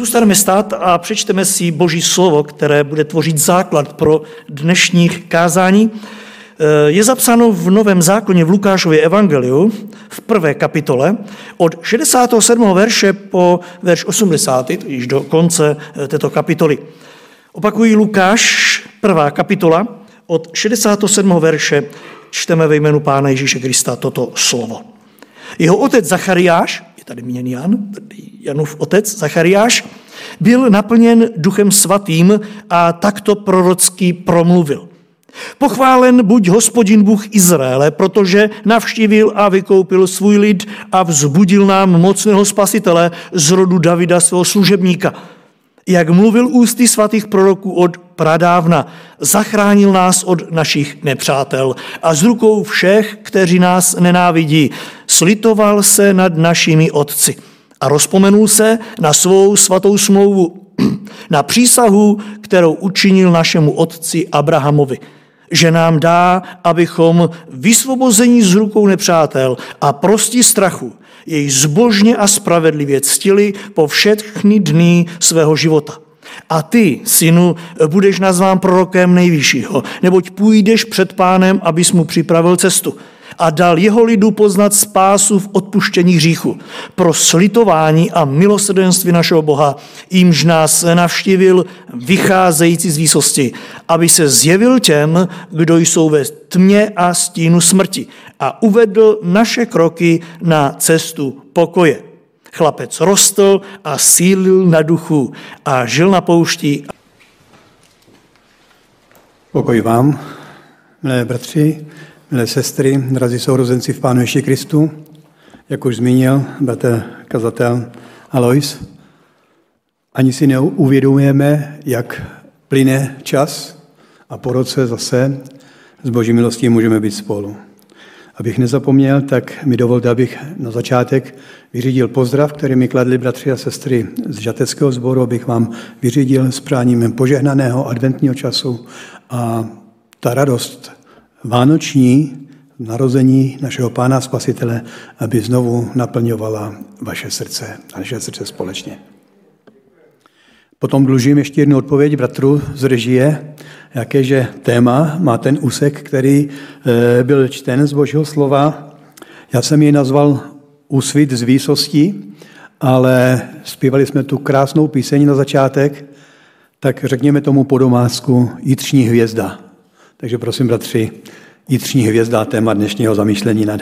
Zůstaneme stát a přečteme si Boží slovo, které bude tvořit základ pro dnešních kázání. Eh, je zapsáno v Novém zákoně v Lukášově evangeliu v prvé kapitole od 67. verše po verš 80, to již do konce eh, této kapitoly. Opakují Lukáš, prvá kapitola, od 67. verše čteme ve jménu Pána Ježíše Krista toto slovo. Jeho otec Zachariáš, tady měn Jan, Janův otec Zachariáš, byl naplněn duchem svatým a takto prorocky promluvil. Pochválen buď hospodin Bůh Izraele, protože navštívil a vykoupil svůj lid a vzbudil nám mocného spasitele z rodu Davida, svého služebníka. Jak mluvil ústy svatých proroků od pradávna, zachránil nás od našich nepřátel a z rukou všech, kteří nás nenávidí, slitoval se nad našimi otci a rozpomenul se na svou svatou smlouvu, na přísahu, kterou učinil našemu otci Abrahamovi že nám dá, abychom vysvobození z rukou nepřátel a prostí strachu jej zbožně a spravedlivě ctili po všechny dny svého života. A ty, synu, budeš nazván prorokem nejvyššího, neboť půjdeš před pánem, abys mu připravil cestu a dal jeho lidu poznat spásu v odpuštění hříchu. Pro slitování a milosrdenství našeho Boha, jimž nás navštívil vycházející z výsosti, aby se zjevil těm, kdo jsou ve tmě a stínu smrti a uvedl naše kroky na cestu pokoje. Chlapec rostl a sílil na duchu a žil na poušti. Pokoj vám, milé bratři, Milé sestry, drazí sourozenci v Pánu Ježíši Kristu, jak už zmínil bratr kazatel Alois, ani si neuvědomujeme, jak plyne čas a po roce zase s Boží milostí můžeme být spolu. Abych nezapomněl, tak mi dovolte, abych na začátek vyřídil pozdrav, který mi kladli bratři a sestry z žateckého sboru, abych vám vyřídil s práním požehnaného adventního času a ta radost, vánoční narození našeho Pána Spasitele, aby znovu naplňovala vaše srdce a naše srdce společně. Potom dlužím ještě jednu odpověď bratru z režie, jakéže téma má ten úsek, který eh, byl čten z Božího slova. Já jsem ji nazval Úsvit z výsostí, ale zpívali jsme tu krásnou píseň na začátek, tak řekněme tomu po domácku Jitřní hvězda. Takže prosím, bratři, jitřní hvězda téma dnešního zamýšlení nad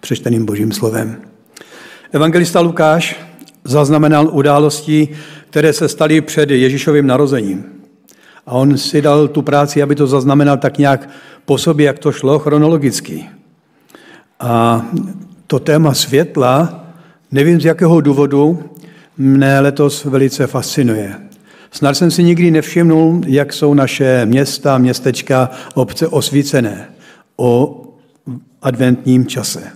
přečteným božím slovem. Evangelista Lukáš zaznamenal události, které se staly před Ježíšovým narozením. A on si dal tu práci, aby to zaznamenal tak nějak po sobě, jak to šlo chronologicky. A to téma světla, nevím z jakého důvodu, mne letos velice fascinuje. Snad jsem si nikdy nevšimnul, jak jsou naše města, městečka, obce osvícené o adventním čase.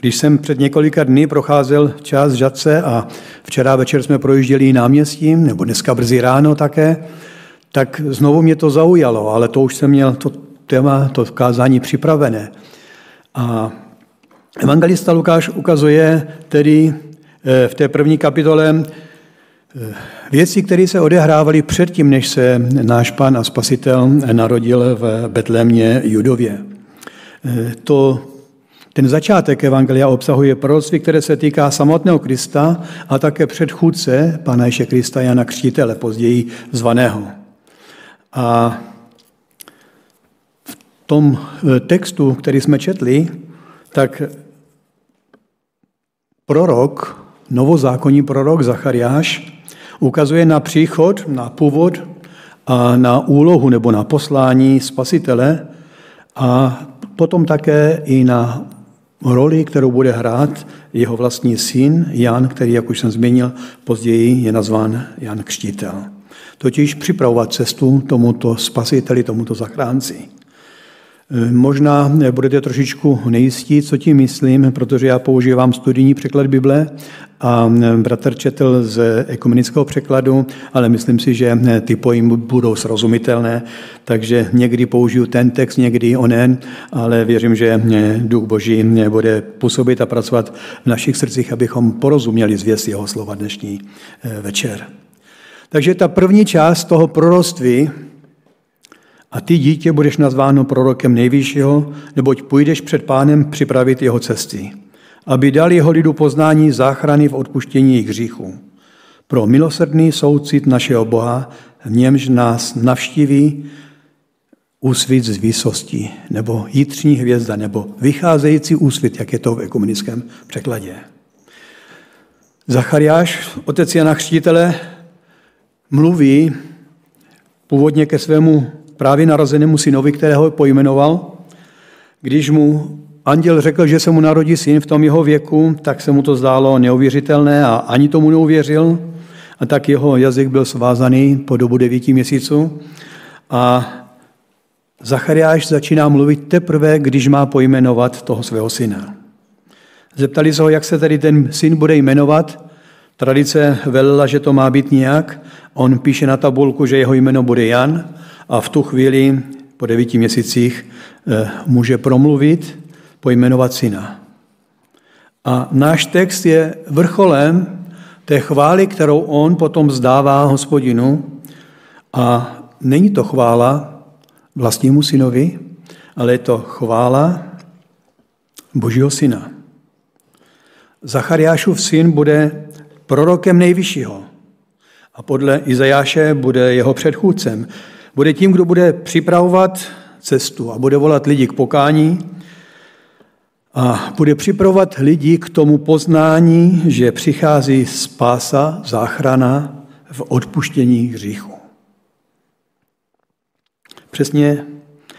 Když jsem před několika dny procházel čas Žadce a včera večer jsme projížděli náměstím, nebo dneska brzy ráno také, tak znovu mě to zaujalo, ale to už jsem měl to téma, to kázání připravené. A evangelista Lukáš ukazuje tedy eh, v té první kapitole Eh, věci, které se odehrávaly předtím, než se náš pán a spasitel narodil v Betlémě Judově. Eh, to, ten začátek Evangelia obsahuje proroctví, které se týká samotného Krista a také předchůdce Pána Ježe Krista Jana Křtitele, později zvaného. A v tom eh, textu, který jsme četli, tak prorok, novozákonní prorok Zachariáš, ukazuje na příchod, na původ a na úlohu nebo na poslání spasitele a potom také i na roli, kterou bude hrát jeho vlastní syn Jan, který, jak už jsem zmínil, později je nazván Jan Křtitel. Totiž připravovat cestu tomuto spasiteli, tomuto zachránci. Možná budete trošičku nejistí, co tím myslím, protože já používám studijní překlad Bible a bratr četl z ekumenického překladu, ale myslím si, že ty pojmy budou srozumitelné, takže někdy použiju ten text, někdy onen, ale věřím, že Duch Boží bude působit a pracovat v našich srdcích, abychom porozuměli zvěst jeho slova dnešní eh, večer. Takže ta první část toho proroctví, a ty dítě budeš nazváno prorokem nejvyššího, neboť půjdeš před pánem připravit jeho cesty, aby dal jeho lidu poznání záchrany v odpuštění jejich hříchů. Pro milosrdný soucit našeho Boha, v němž nás navštíví úsvit z výsosti, nebo jitřní hvězda, nebo vycházející úsvit, jak je to v ekumenickém překladě. Zachariáš, otec Jana Chřtitele, mluví původně ke svému právě narozenému synovi, kterého pojmenoval. Když mu anděl řekl, že se mu narodí syn v tom jeho věku, tak se mu to zdálo neuvěřitelné a ani tomu neuvěřil. A tak jeho jazyk byl svázaný po dobu devíti měsíců. A Zachariáš začíná mluvit teprve, když má pojmenovat toho svého syna. Zeptali se ho, jak se tedy ten syn bude jmenovat. Tradice velila, že to má být nějak. On píše na tabulku, že jeho jméno bude Jan a v tu chvíli po devíti měsících eh, může promluvit, pojmenovat syna. A náš text je vrcholem té chvály, kterou on potom zdává hospodinu. A není to chvála vlastnímu synovi, ale je to chvála Božího syna. Zachariášův syn bude prorokem nejvyššího a podle Izajáše bude jeho předchůdcem. Bude tím, kdo bude připravovat cestu a bude volat lidi k pokání a bude připravovat lidi k tomu poznání, že přichází spása, záchrana v odpuštění hříchu. Přesně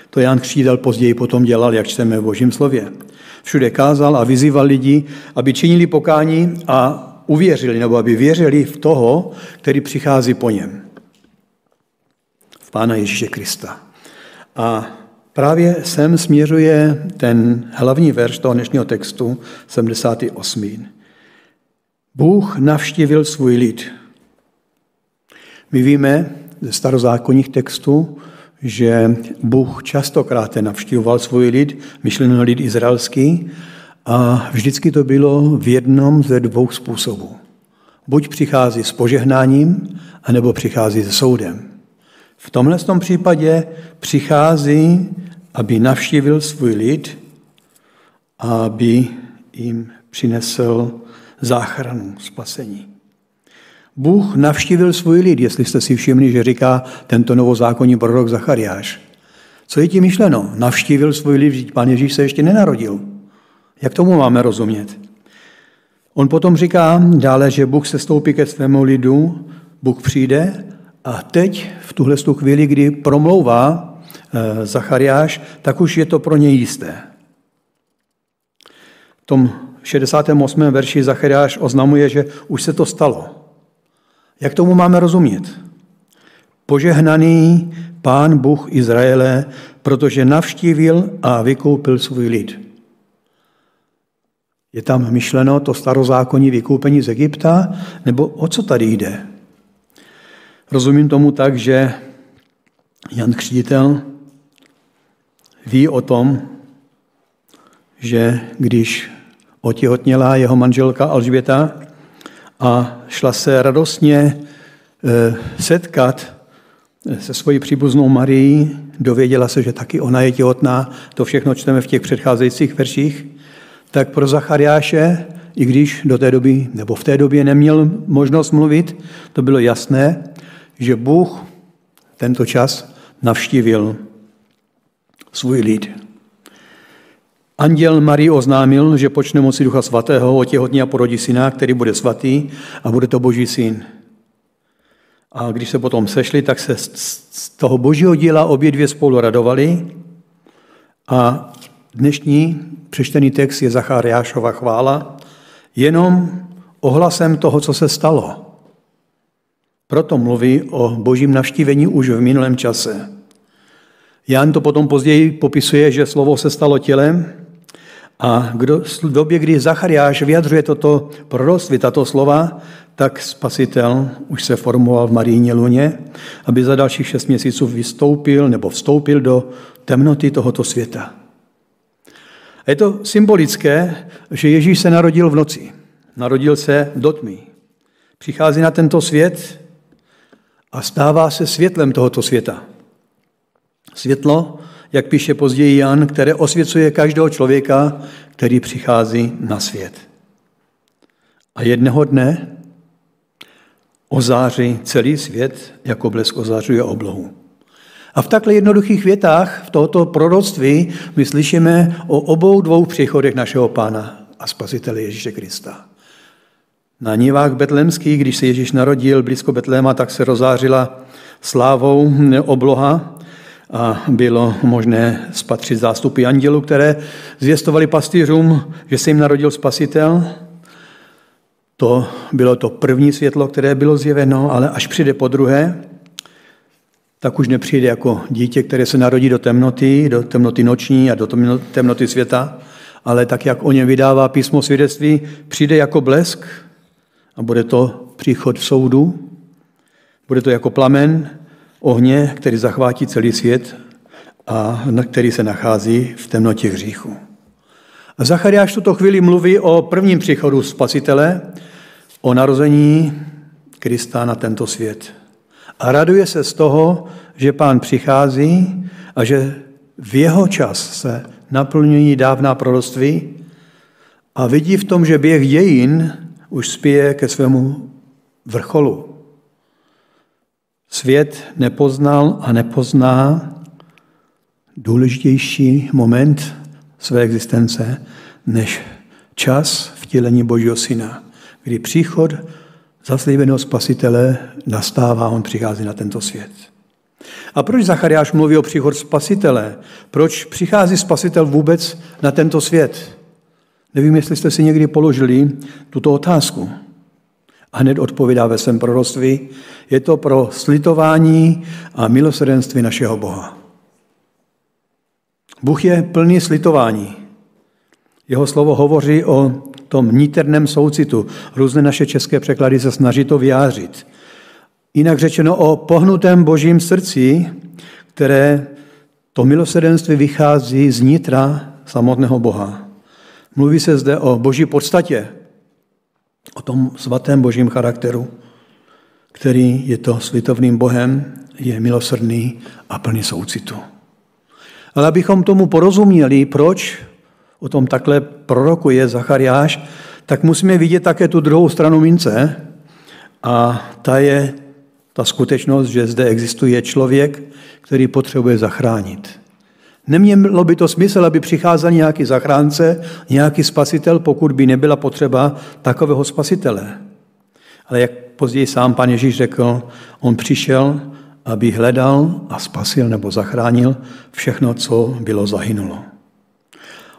to Jan Křídel později potom dělal, jak čteme v Božím slově. Všude kázal a vyzýval lidi, aby činili pokání a uvěřili, nebo aby věřili v toho, který přichází po něm. Pána Ježíše Krista. A právě sem směřuje ten hlavní verš toho dnešního textu, 78. Bůh navštívil svůj lid. My víme ze starozákonních textů, že Bůh častokrát navštívoval svůj lid, myšleno lid izraelský, a vždycky to bylo v jednom ze dvou způsobů. Buď přichází s požehnáním, anebo přichází se soudem. V tomhle tom případě přichází, aby navštívil svůj lid, aby jim přinesl záchranu, spasení. Bůh navštívil svůj lid, jestli jste si všimli, že říká tento novozákonní prorok Zachariáš. Co je tím myšleno? Navštívil svůj lid, pán Ježíš se ještě nenarodil. Jak tomu máme rozumět? On potom říká dále, že Bůh se stoupí ke svému lidu, Bůh přijde a teď, v tuhle chvíli, kdy promlouvá eh, Zachariáš, tak už je to pro něj jisté. V tom 68. verši Zachariáš oznamuje, že už se to stalo. Jak tomu máme rozumět? Požehnaný pán Bůh Izraele, protože navštívil a vykoupil svůj lid. Je tam myšleno to starozákonní vykoupení z Egypta, nebo o co tady jde? Rozumím tomu tak, že Jan Křtitel ví o tom, že když otěhotněla jeho manželka Alžběta a šla se radostně eh, setkat se svojí příbuznou Marií, dověděla se, že taky ona je těhotná, to všechno čteme v těch předcházejících verších, tak pro Zachariáše, i když do té doby, nebo v té době neměl možnost mluvit, to bylo jasné, že Bůh tento čas navštívil svůj lid. Anděl Marii oznámil, že počne moci Ducha Svatého otěhotní a porodí syna, který bude svatý a bude to Boží syn. A když se potom sešli, tak se z toho božího díla obě dvě spolu radovali a Dnešní přečtený text je Zachariášova chvála jenom ohlasem toho, co se stalo. Proto mluví o božím navštívení už v minulém čase. Jan to potom později popisuje, že slovo se stalo tělem a kdo, v době, kdy Zachariáš vyjadřuje toto proroctví, tato slova, tak spasitel už se formoval v Maríně luně, aby za dalších šest měsíců vystoupil nebo vstoupil do temnoty tohoto světa. A je to symbolické, že Ježíš se narodil v noci. Narodil se do tmy. Přichází na tento svět a stává se světlem tohoto světa. Světlo, jak píše později Jan, které osvěcuje každého člověka, který přichází na svět. A jednoho dne ozáří celý svět, jako blesk ozářuje oblohu. A v takhle jednoduchých větách v tohoto proroctví my slyšíme o obou dvou příchodech našeho Pána a Spasitele Ježíše Krista. Na nivách betlemských, když se Ježíš narodil blízko Betléma, tak se rozářila slávou obloha a bylo možné spatřit zástupy andělů, které zvěstovali pastýřům, že se jim narodil spasitel. To bylo to první světlo, které bylo zjeveno, ale až přijde po druhé, tak už nepřijde jako dítě, které se narodí do temnoty, do temnoty noční a do temnoty světa, ale tak, jak o něm vydává písmo svědectví, přijde jako blesk a bude to příchod v soudu, bude to jako plamen ohně, který zachvátí celý svět a na který se nachází v temnotě hříchu. A Zachariáš tuto chvíli mluví o prvním příchodu Spasitele, o narození Krista na tento svět. A raduje se z toho, že pán přichází a že v jeho čas se naplňují dávná proroctví a vidí v tom, že běh dějin už spěje ke svému vrcholu. Svět nepoznal a nepozná důležitější moment své existence než čas vtělení Božího Syna, kdy příchod zaslíbeného spasitele nastává, on přichází na tento svět. A proč Zachariáš mluví o příchod spasitele? Proč přichází spasitel vůbec na tento svět? Nevím, jestli jste si někdy položili tuto otázku. A hned odpovídá ve svém proroctví, je to pro slitování a milosrdenství našeho Boha. Bůh je plný slitování. Jeho slovo hovoří o tom niterném soucitu. Různé naše české překlady se snaží to vyjádřit. Jinak řečeno o pohnutém božím srdci, které to milosrdenství vychází z nitra samotného Boha. Mluví se zde o boží podstatě, o tom svatém božím charakteru, který je to slitovným Bohem, je milosrdný a plný soucitu. Ale abychom tomu porozuměli, proč o tom takhle prorokuje Zachariáš, tak musíme vidět také tu druhou stranu mince a ta je ta skutečnost, že zde existuje člověk, který potřebuje zachránit. Nemělo by to smysl, aby přicházel nějaký zachránce, nějaký spasitel, pokud by nebyla potřeba takového spasitele. Ale jak později sám pan Ježíš řekl, on přišel, aby hledal a spasil nebo zachránil všechno, co bylo zahynulo.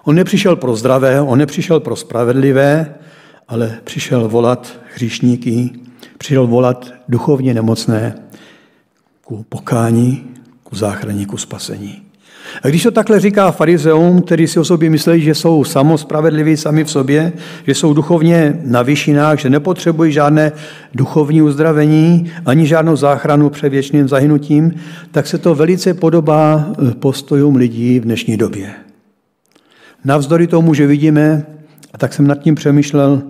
On nepřišel pro zdravé, on nepřišel pro spravedlivé, ale přišel volat hříšníky, přišel volat duchovně nemocné ku pokání, ku záchraně, ku spasení. A když to takhle říká farizeum, kteří si o sobě myslí, že jsou samospravedliví sami v sobě, že jsou duchovně na vyšinách, že nepotřebují žádné duchovní uzdravení, ani žádnou záchranu před věčným zahynutím, tak se to velice podobá postojům lidí v dnešní době. Navzdory tomu, že vidíme, a tak jsem nad tím přemýšlel,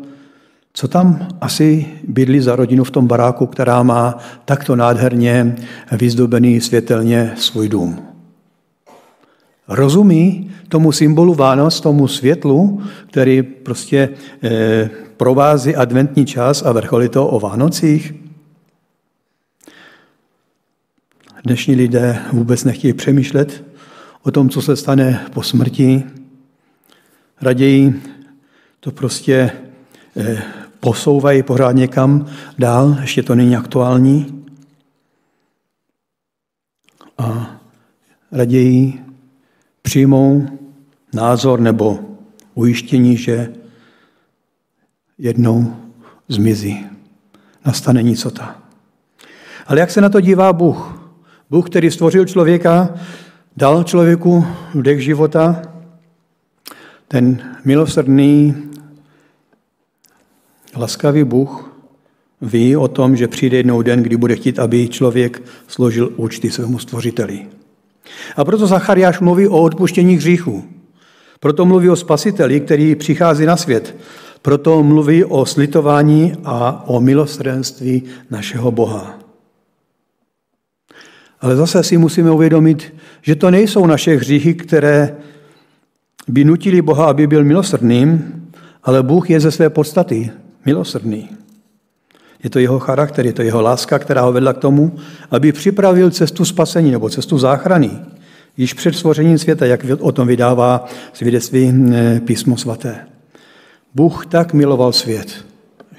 co tam asi bydlí za rodinu v tom baráku, která má takto nádherně vyzdobený světelně svůj dům. Rozumí tomu symbolu Vánoc, tomu světlu, který prostě eh, provází adventní čas a vrcholí to o Vánocích? Dnešní lidé vůbec nechtějí přemýšlet o tom, co se stane po smrti, raději to prostě eh, posouvají pořád někam dál, ještě to není aktuální. A raději přijmou názor nebo ujištění, že jednou zmizí. Nastane nicota. Ale jak se na to dívá Bůh? Bůh, který stvořil člověka, dal člověku dech života, ten milosrdný, laskavý Bůh ví o tom, že přijde jednou den, kdy bude chtít, aby člověk složil účty svému stvořiteli. A proto Zachariáš mluví o odpuštění hříchů. Proto mluví o spasiteli, který přichází na svět. Proto mluví o slitování a o milosrdenství našeho Boha. Ale zase si musíme uvědomit, že to nejsou naše hříchy, které by nutili Boha, aby byl milosrdným, ale Bůh je ze své podstaty milosrdný. Je to jeho charakter, je to jeho láska, která ho vedla k tomu, aby připravil cestu spasení nebo cestu záchrany. Již před stvořením světa, jak o tom vydává svědectví eh, písmo svaté. Bůh tak miloval svět,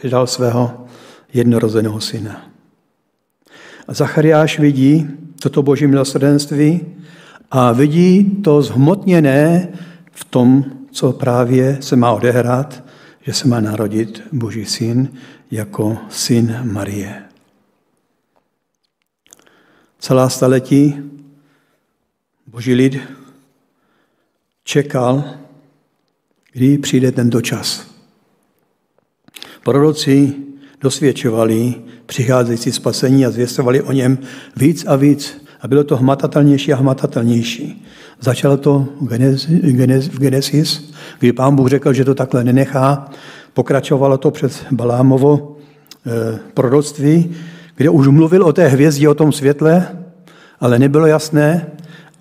že dal svého jednorozeného syna. A Zachariáš vidí toto boží milosrdenství a vidí to zhmotněné v tom, co právě se má odehrát, že se má narodit boží syn jako syn Marie. Celá staletí boží lid čekal, kdy přijde tento čas. Proroci dosvědčovali přicházející spasení a zvěstovali o něm víc a víc. A bylo to hmatatelnější a hmatatelnější. Začalo to v Genesis, kdy pán Bůh řekl, že to takhle nenechá. Pokračovalo to přes Balámovo eh, proroctví, kde už mluvil o té hvězdě, o tom světle, ale nebylo jasné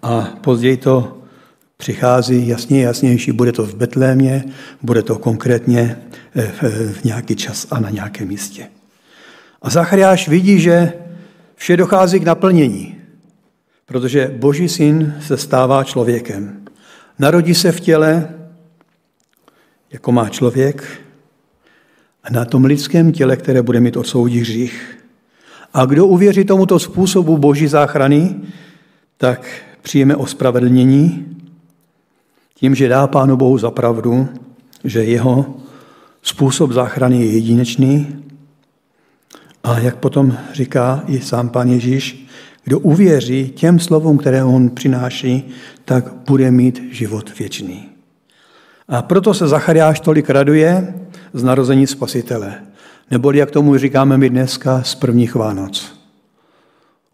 a později to přichází jasně jasnější. Bude to v Betlémě, bude to konkrétně eh, v nějaký čas a na nějakém místě. A Zachariáš vidí, že vše dochází k naplnění, protože Boží syn se stává člověkem. Narodí se v těle, jako má člověk, na tom lidském těle, které bude mít odsoudí hřích. A kdo uvěří tomuto způsobu Boží záchrany, tak přijeme ospravedlnění tím, že dá Pánu Bohu za pravdu, že jeho způsob záchrany je jedinečný. A jak potom říká i sám Pán Ježíš, kdo uvěří těm slovům, které on přináší, tak bude mít život věčný. A proto se Zachariáš tolik raduje z narození Spasitele. Neboli, jak tomu říkáme my dneska, z prvních Vánoc.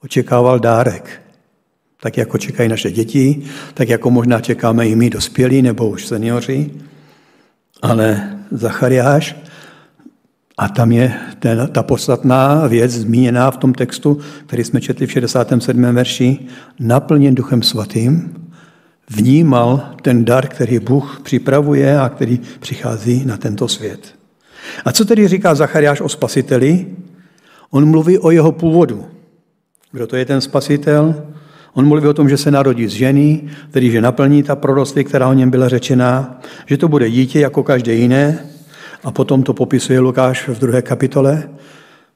Očekával dárek, tak jako čekají naše děti, tak jako možná čekáme i my dospělí nebo už seniori. Ale Zachariáš, a tam je ten, ta podstatná věc zmíněná v tom textu, který jsme četli v 67. verši, naplněn Duchem Svatým, vnímal ten dar, který Bůh připravuje a který přichází na tento svět. A co tedy říká Zachariáš o spasiteli? On mluví o jeho původu. Kdo to je ten spasitel? On mluví o tom, že se narodí z ženy, tedy že naplní ta proroctví, která o něm byla řečená, že to bude dítě jako každé jiné, a potom to popisuje Lukáš v druhé kapitole.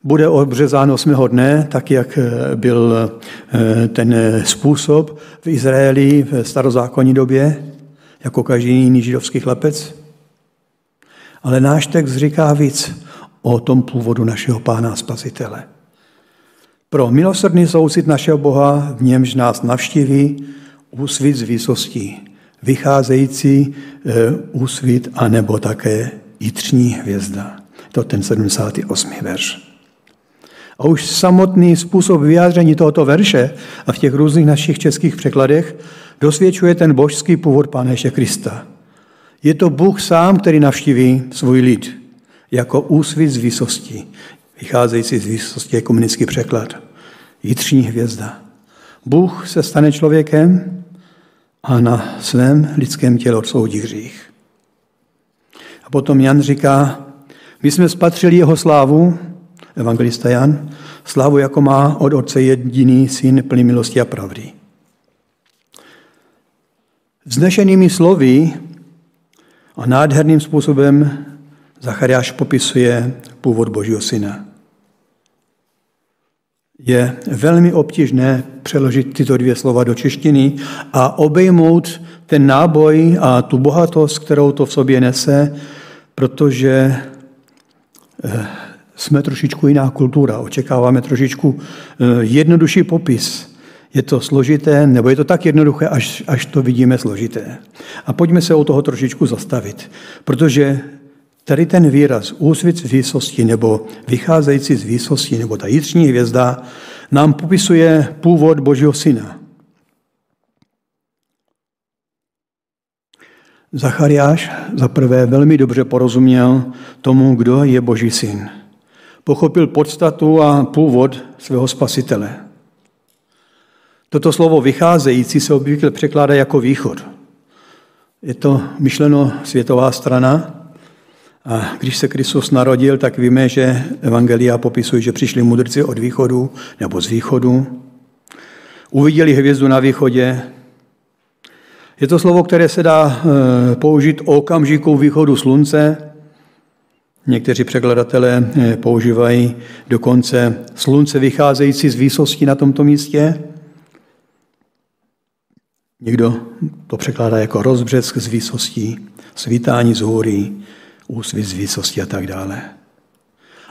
Bude obřezán osmého dne, tak jak byl eh, ten způsob v Izraeli v starozákonní době, jako každý jiný židovský chlapec. Ale náš text říká víc o tom původu našeho pána spasitele. Pro milosrdný soucit našeho Boha, v němž nás navštíví úsvit z výsostí, vycházející úsvit a nebo také jitřní hvězda. To ten 78. verš. A už samotný způsob vyjádření tohoto verše a v těch různých našich českých překladech dosvědčuje ten božský původ Pána Ježíše Krista. Je to Bůh sám, který navštíví svůj lid jako úsvit z výsosti, vycházející z výsosti je komunický překlad. Jitřní hvězda. Bůh se stane člověkem a na svém lidském těle odsoudí hřích. A potom Jan říká, my jsme spatřili jeho slávu, evangelista Jan, slávu, jako má od Otce jediný syn plný milosti a pravdy. Vznešenými slovy a nádherným způsobem Zachariáš popisuje původ Božího syna. Je velmi obtížné přeložit tyto dvě slova do češtiny a obejmout ten náboj a tu bohatost, kterou to v sobě nese, protože eh, jsme trošičku jiná kultura, očekáváme trošičku eh, jednodušší popis. Je to složité, nebo je to tak jednoduché, až, až to vidíme složité. A pojďme se o toho trošičku zastavit, protože Tady ten výraz úsvit z výsosti nebo vycházející z výsosti nebo ta jitřní hvězda nám popisuje původ Božího syna. Zachariáš za prvé velmi dobře porozuměl tomu, kdo je Boží syn. Pochopil podstatu a původ svého spasitele. Toto slovo vycházející se obvykle překládá jako východ. Je to myšleno světová strana. A když se Kristus narodil, tak víme, že Evangelia popisují, že přišli mudrci od východu nebo z východu. Uviděli hvězdu na východě. Je to slovo, které se dá eh, použít o okamžiku východu slunce. Někteří překladatelé eh, používají dokonce slunce vycházející z výsosti na tomto místě. Někdo to překládá jako rozbřesk z výsostí, svítání z hůry, úsvit z výsosti a tak dále.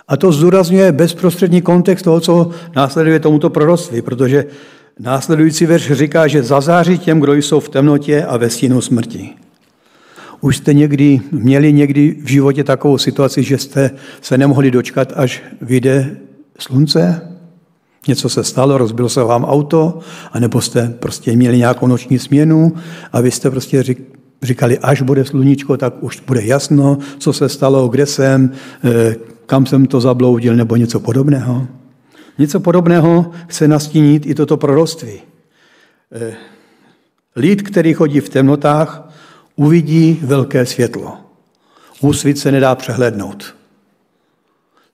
A to zdůrazňuje bezprostřední kontext toho, co následuje tomuto proroctví, protože následující verš říká, že zazáří těm, kdo jsou v temnotě a ve stínu smrti. Už jste někdy měli někdy v životě takovou situaci, že jste se nemohli dočkat, až vyjde slunce? Něco se stalo, rozbilo se vám auto, anebo jste prostě měli nějakou noční směnu a vy jste prostě říkali, až bude sluníčko, tak už bude jasno, co se stalo, kde jsem, eh, kam jsem to zabloudil, nebo něco podobného. Něco podobného chce nastínit i toto proroctví. Eh, lid, který chodí v temnotách, uvidí velké světlo. Úsvit se nedá přehlednout.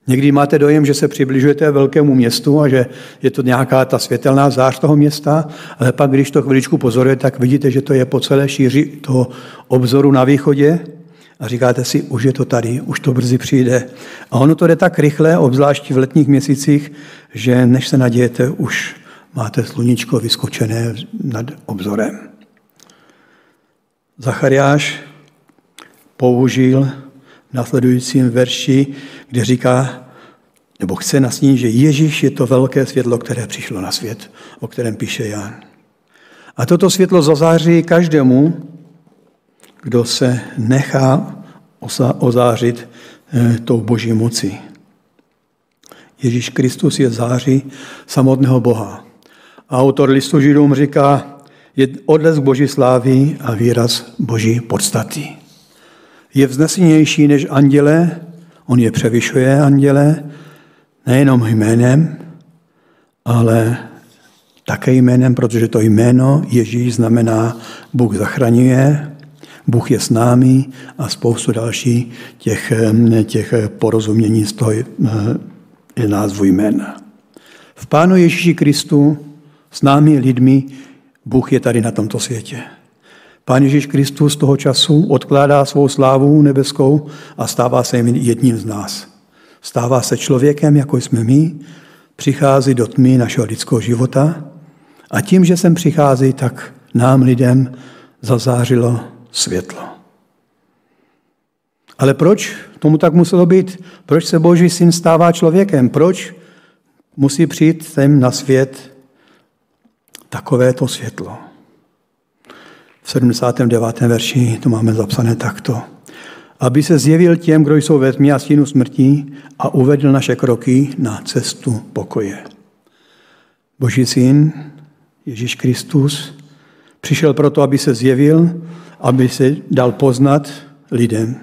Někdy máte dojem, že se přibližujete velkému městu a že je to nějaká ta světelná zář toho města, ale pak, když to chviličku pozorujete, tak vidíte, že to je po celé šíři toho obzoru na východě a říkáte si, už je to tady, už to brzy přijde. A ono to jde tak rychle, obzvlášť v letních měsících, že než se nadějete, už máte sluníčko vyskočené nad obzorem. Zachariáš použil v následujícím verši kde říká, nebo chce nasnít, že Ježíš je to velké světlo, které přišlo na svět, o kterém píše Jan. A toto světlo zazáří každému, kdo se nechá ozářit eh, tou boží moci. Ježíš Kristus je září samotného Boha. Autor listu Židům říká, je odlesk boží slávy a výraz boží podstaty. Je vznesenější než anděle, On je převyšuje anděle, nejenom jménem, ale také jménem, protože to jméno Ježíš znamená Bůh zachraňuje, Bůh je s námi a spoustu dalších těch, těch porozumění z toho je názvu jména. V Pánu Ježíši Kristu s námi lidmi Bůh je tady na tomto světě. Pán Ježíš Kristus toho času odkládá svou slávu nebeskou a stává se jedním z nás. Stává se člověkem, jako jsme my, přichází do tmy našeho lidského života a tím, že sem přichází, tak nám lidem zazářilo světlo. Ale proč tomu tak muselo být? Proč se Boží syn stává člověkem? Proč musí přijít sem na svět takovéto světlo? v 79. verši to máme zapsané takto. Aby se zjevil těm, kdo jsou ve tmě a stínu smrti a uvedl naše kroky na cestu pokoje. Boží syn, Ježíš Kristus, přišel proto, aby se zjevil, aby se dal poznat lidem.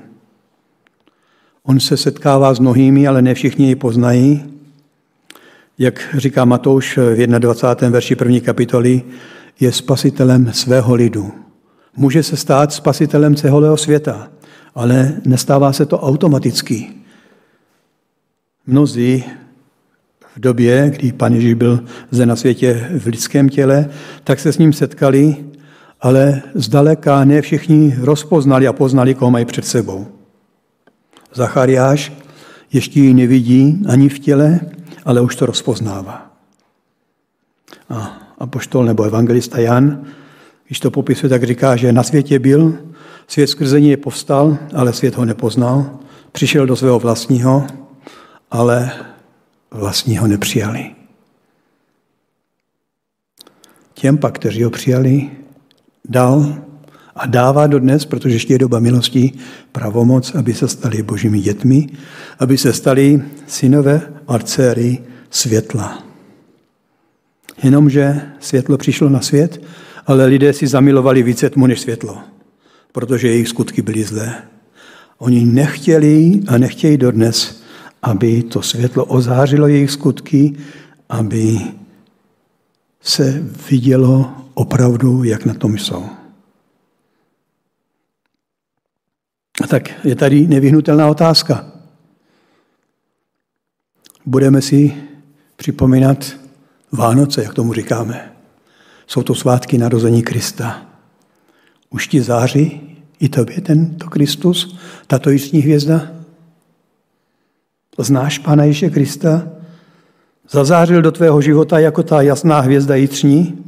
On se setkává s mnohými, ale ne všichni ji poznají. Jak říká Matouš v 21. verši první kapitoly, je spasitelem svého lidu. Může se stát spasitelem celého světa, ale nestává se to automaticky. Mnozí v době, kdy pan Ježíš byl zde na světě v lidském těle, tak se s ním setkali, ale zdaleka ne všichni rozpoznali a poznali, koho mají před sebou. Zachariáš ještě ji nevidí ani v těle, ale už to rozpoznává. A apoštol nebo evangelista Jan když to popisuje, tak říká, že na světě byl, svět skrze něj povstal, ale svět ho nepoznal. Přišel do svého vlastního, ale vlastního nepřijali. Těm pak, kteří ho přijali, dal a dává do dnes, protože ještě je doba milosti, pravomoc, aby se stali božími dětmi, aby se stali synové a dcery světla. Jenomže světlo přišlo na svět ale lidé si zamilovali více tmu než světlo, protože jejich skutky byly zlé. Oni nechtěli a nechtějí dodnes, aby to světlo ozářilo jejich skutky, aby se vidělo opravdu, jak na tom jsou. A tak je tady nevyhnutelná otázka. Budeme si připomínat Vánoce, jak tomu říkáme. Jsou to svátky narození Krista. Už ti září i tobě tento Kristus, tato jízdní hvězda? Znáš Pána Ježíše Krista? Zazářil do tvého života jako ta jasná hvězda jitřní?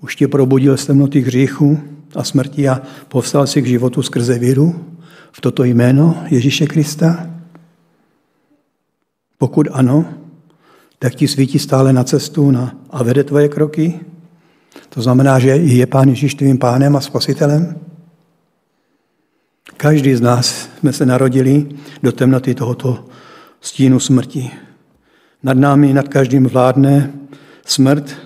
Už tě probudil z temnoty hříchu a smrti a povstal si k životu skrze víru v toto jméno Ježíše Krista? Pokud ano, tak ti svítí stále na cestu na, a vede tvoje kroky? To znamená, že je Pán Ježíš tvým pánem a spasitelem? Každý z nás jsme se narodili do temnoty tohoto stínu smrti. Nad námi, nad každým vládne smrt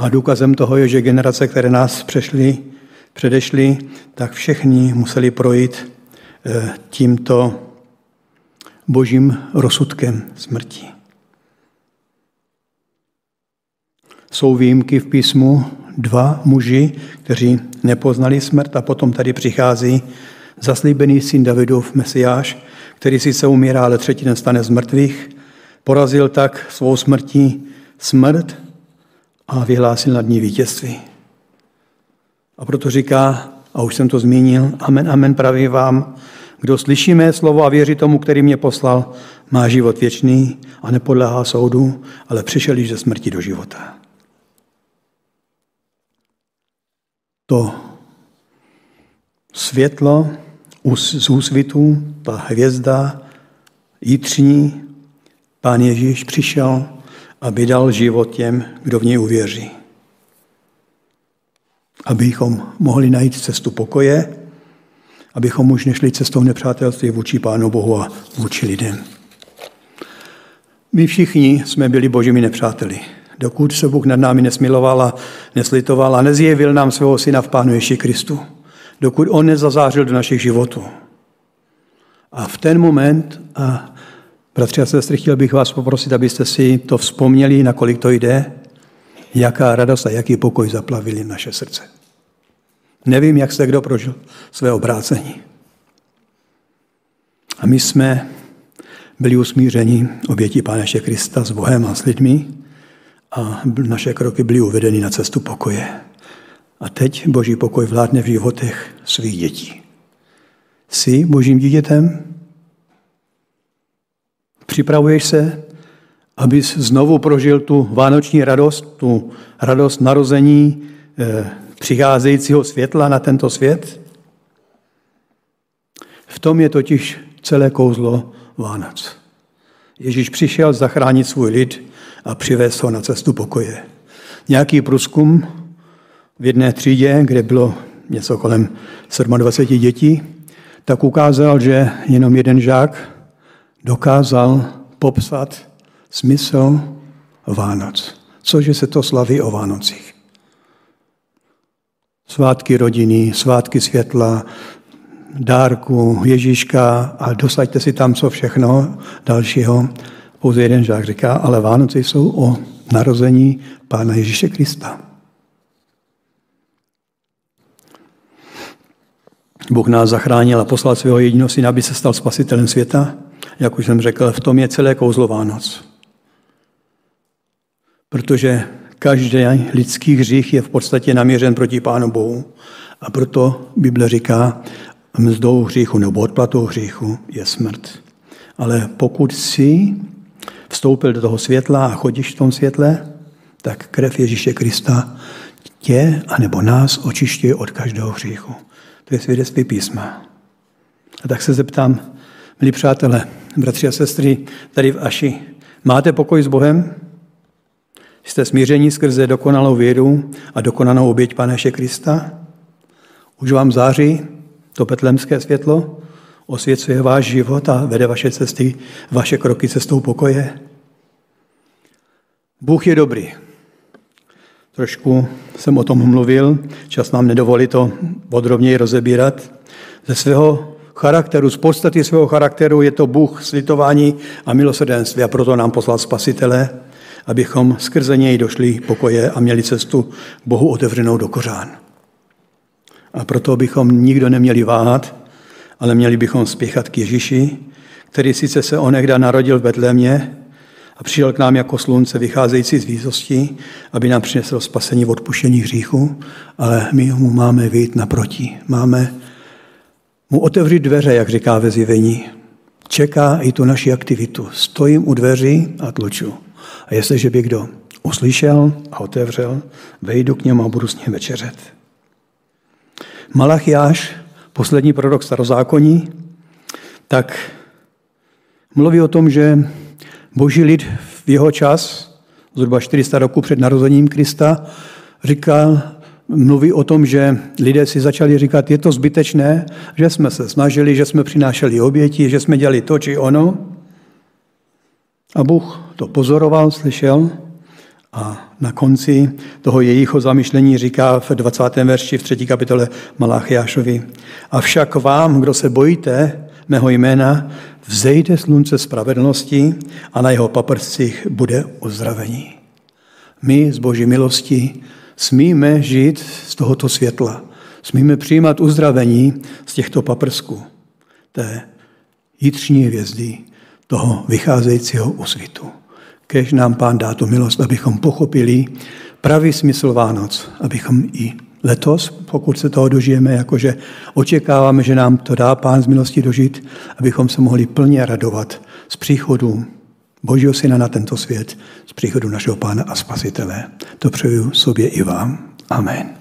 a důkazem toho je, že generace, které nás přešly, předešly, tak všechny museli projít eh, tímto božím rozsudkem smrti. Jsou výjimky v písmu dva muži, kteří nepoznali smrt a potom tady přichází zaslíbený syn Davidův, Mesiáš, který sice umírá, ale třetí den stane z mrtvých. Porazil tak svou smrtí smrt a vyhlásil nad ní vítězství. A proto říká, a už jsem to zmínil, amen, amen, praví vám, kdo slyší mé slovo a věří tomu, který mě poslal, má život věčný a nepodléhá soudu, ale přišel již ze smrti do života. To světlo z úsvitu, ta hvězda jitřní, Pán Ježíš přišel, aby dal život těm, kdo v něj uvěří. Abychom mohli najít cestu pokoje, abychom už nešli cestou nepřátelství vůči Pánu Bohu a vůči lidem. My všichni jsme byli božími nepřáteli. Dokud se Bůh nad námi nesmiloval a neslitoval a nezjevil nám svého syna v Pánu Ježíši Kristu. Dokud on nezazářil do našich životů. A v ten moment, a bratři a sestry, chtěl bych vás poprosit, abyste si to vzpomněli, nakolik to jde, jaká radost a jaký pokoj zaplavili naše srdce. Nevím, jak jste kdo prožil své obrácení. A my jsme byli usmířeni obětí Pána Krista s Bohem a s lidmi a naše kroky byly uvedeny na cestu pokoje. A teď Boží pokoj vládne v životech svých dětí. Jsi Božím dítětem? Připravuješ se, abys znovu prožil tu vánoční radost, tu radost narození eh, přicházejícího světla na tento svět? V tom je totiž celé kouzlo Vánoc. Ježíš přišel zachránit svůj lid a přivést ho na cestu pokoje. Nějaký průzkum v jedné třídě, kde bylo něco kolem 27 dětí, tak ukázal, že jenom jeden žák dokázal popsat smysl Vánoc. Cože se to slaví o Vánocích. Svátky rodiny, svátky světla, dárku Ježíška a dosaďte si tam co všechno dalšího. Pouze jeden žák říká, ale Vánoce jsou o narození Pána Ježíše Krista. Bůh nás zachránil a poslal svého jediného syna, aby se stal spasitelem světa. Jak už jsem řekl, v tom je celé kouzlo Vánoc. Protože každý lidský hřích je v podstatě naměřen proti Pánu Bohu. A proto Bible říká, mzdou hříchu nebo odplatou hříchu je smrt. Ale pokud si vstoupil do toho světla a chodíš v tom světle, tak krev Ježíše Krista tě anebo nás očišťuje od každého hříchu. To je svědectví písma. A tak se zeptám, milí přátelé, bratři a sestry, tady v Aši, máte pokoj s Bohem? Jste smíření skrze dokonalou věru a dokonanou oběť Paneše Krista? Už vám září to petlemské světlo? Osvěcuje váš život a vede vaše cesty, vaše kroky cestou pokoje? Bůh je dobrý. Trošku jsem o tom mluvil, čas nám nedovolí to podrobněji rozebírat. Ze svého charakteru, z podstaty svého charakteru je to Bůh slitování a milosrdenství a proto nám poslal spasitele, abychom skrze něj došli pokoje a měli cestu Bohu otevřenou do kořán. A proto bychom nikdo neměli váhat, ale měli bychom spěchat k Ježíši, který sice se onehda narodil v Betlémě a přišel k nám jako slunce vycházející z výsosti, aby nám přinesl spasení v odpuštění hříchu, ale my mu máme vyjít naproti. Máme mu otevřít dveře, jak říká ve zjevení. Čeká i tu naši aktivitu. Stojím u dveří a tluču. A jestliže by kdo uslyšel a otevřel, vejdu k němu a budu s ním večeřet. Malachiáš, poslední prorok starozákoní, tak mluví o tom, že boží lid v jeho čas, zhruba 400 roku před narozením Krista, říkal, mluví o tom, že lidé si začali říkat, je to zbytečné, že jsme se snažili, že jsme přinášeli oběti, že jsme dělali to či ono. A Bůh to pozoroval, slyšel a na konci toho jejího zamyšlení říká v 20. verši v 3. kapitole Malachiášovi. Avšak vám, kdo se bojíte mého jména, vzejde slunce spravedlnosti a na jeho paprscích bude uzdravení. My z boží milosti smíme žít z tohoto světla. Smíme přijímat uzdravení z těchto paprsků, té jitřní hvězdy, toho vycházejícího úsvitu. Kež nám Pán dá tu milost, abychom pochopili pravý smysl Vánoc, abychom i letos, pokud se toho dožijeme, jakože očekáváme, že nám to dá Pán z milosti dožít, abychom se mohli plně radovat z příchodu Božího Syna na tento svět, z příchodu našeho Pána a Spasitele. To přeju sobě i vám. Amen.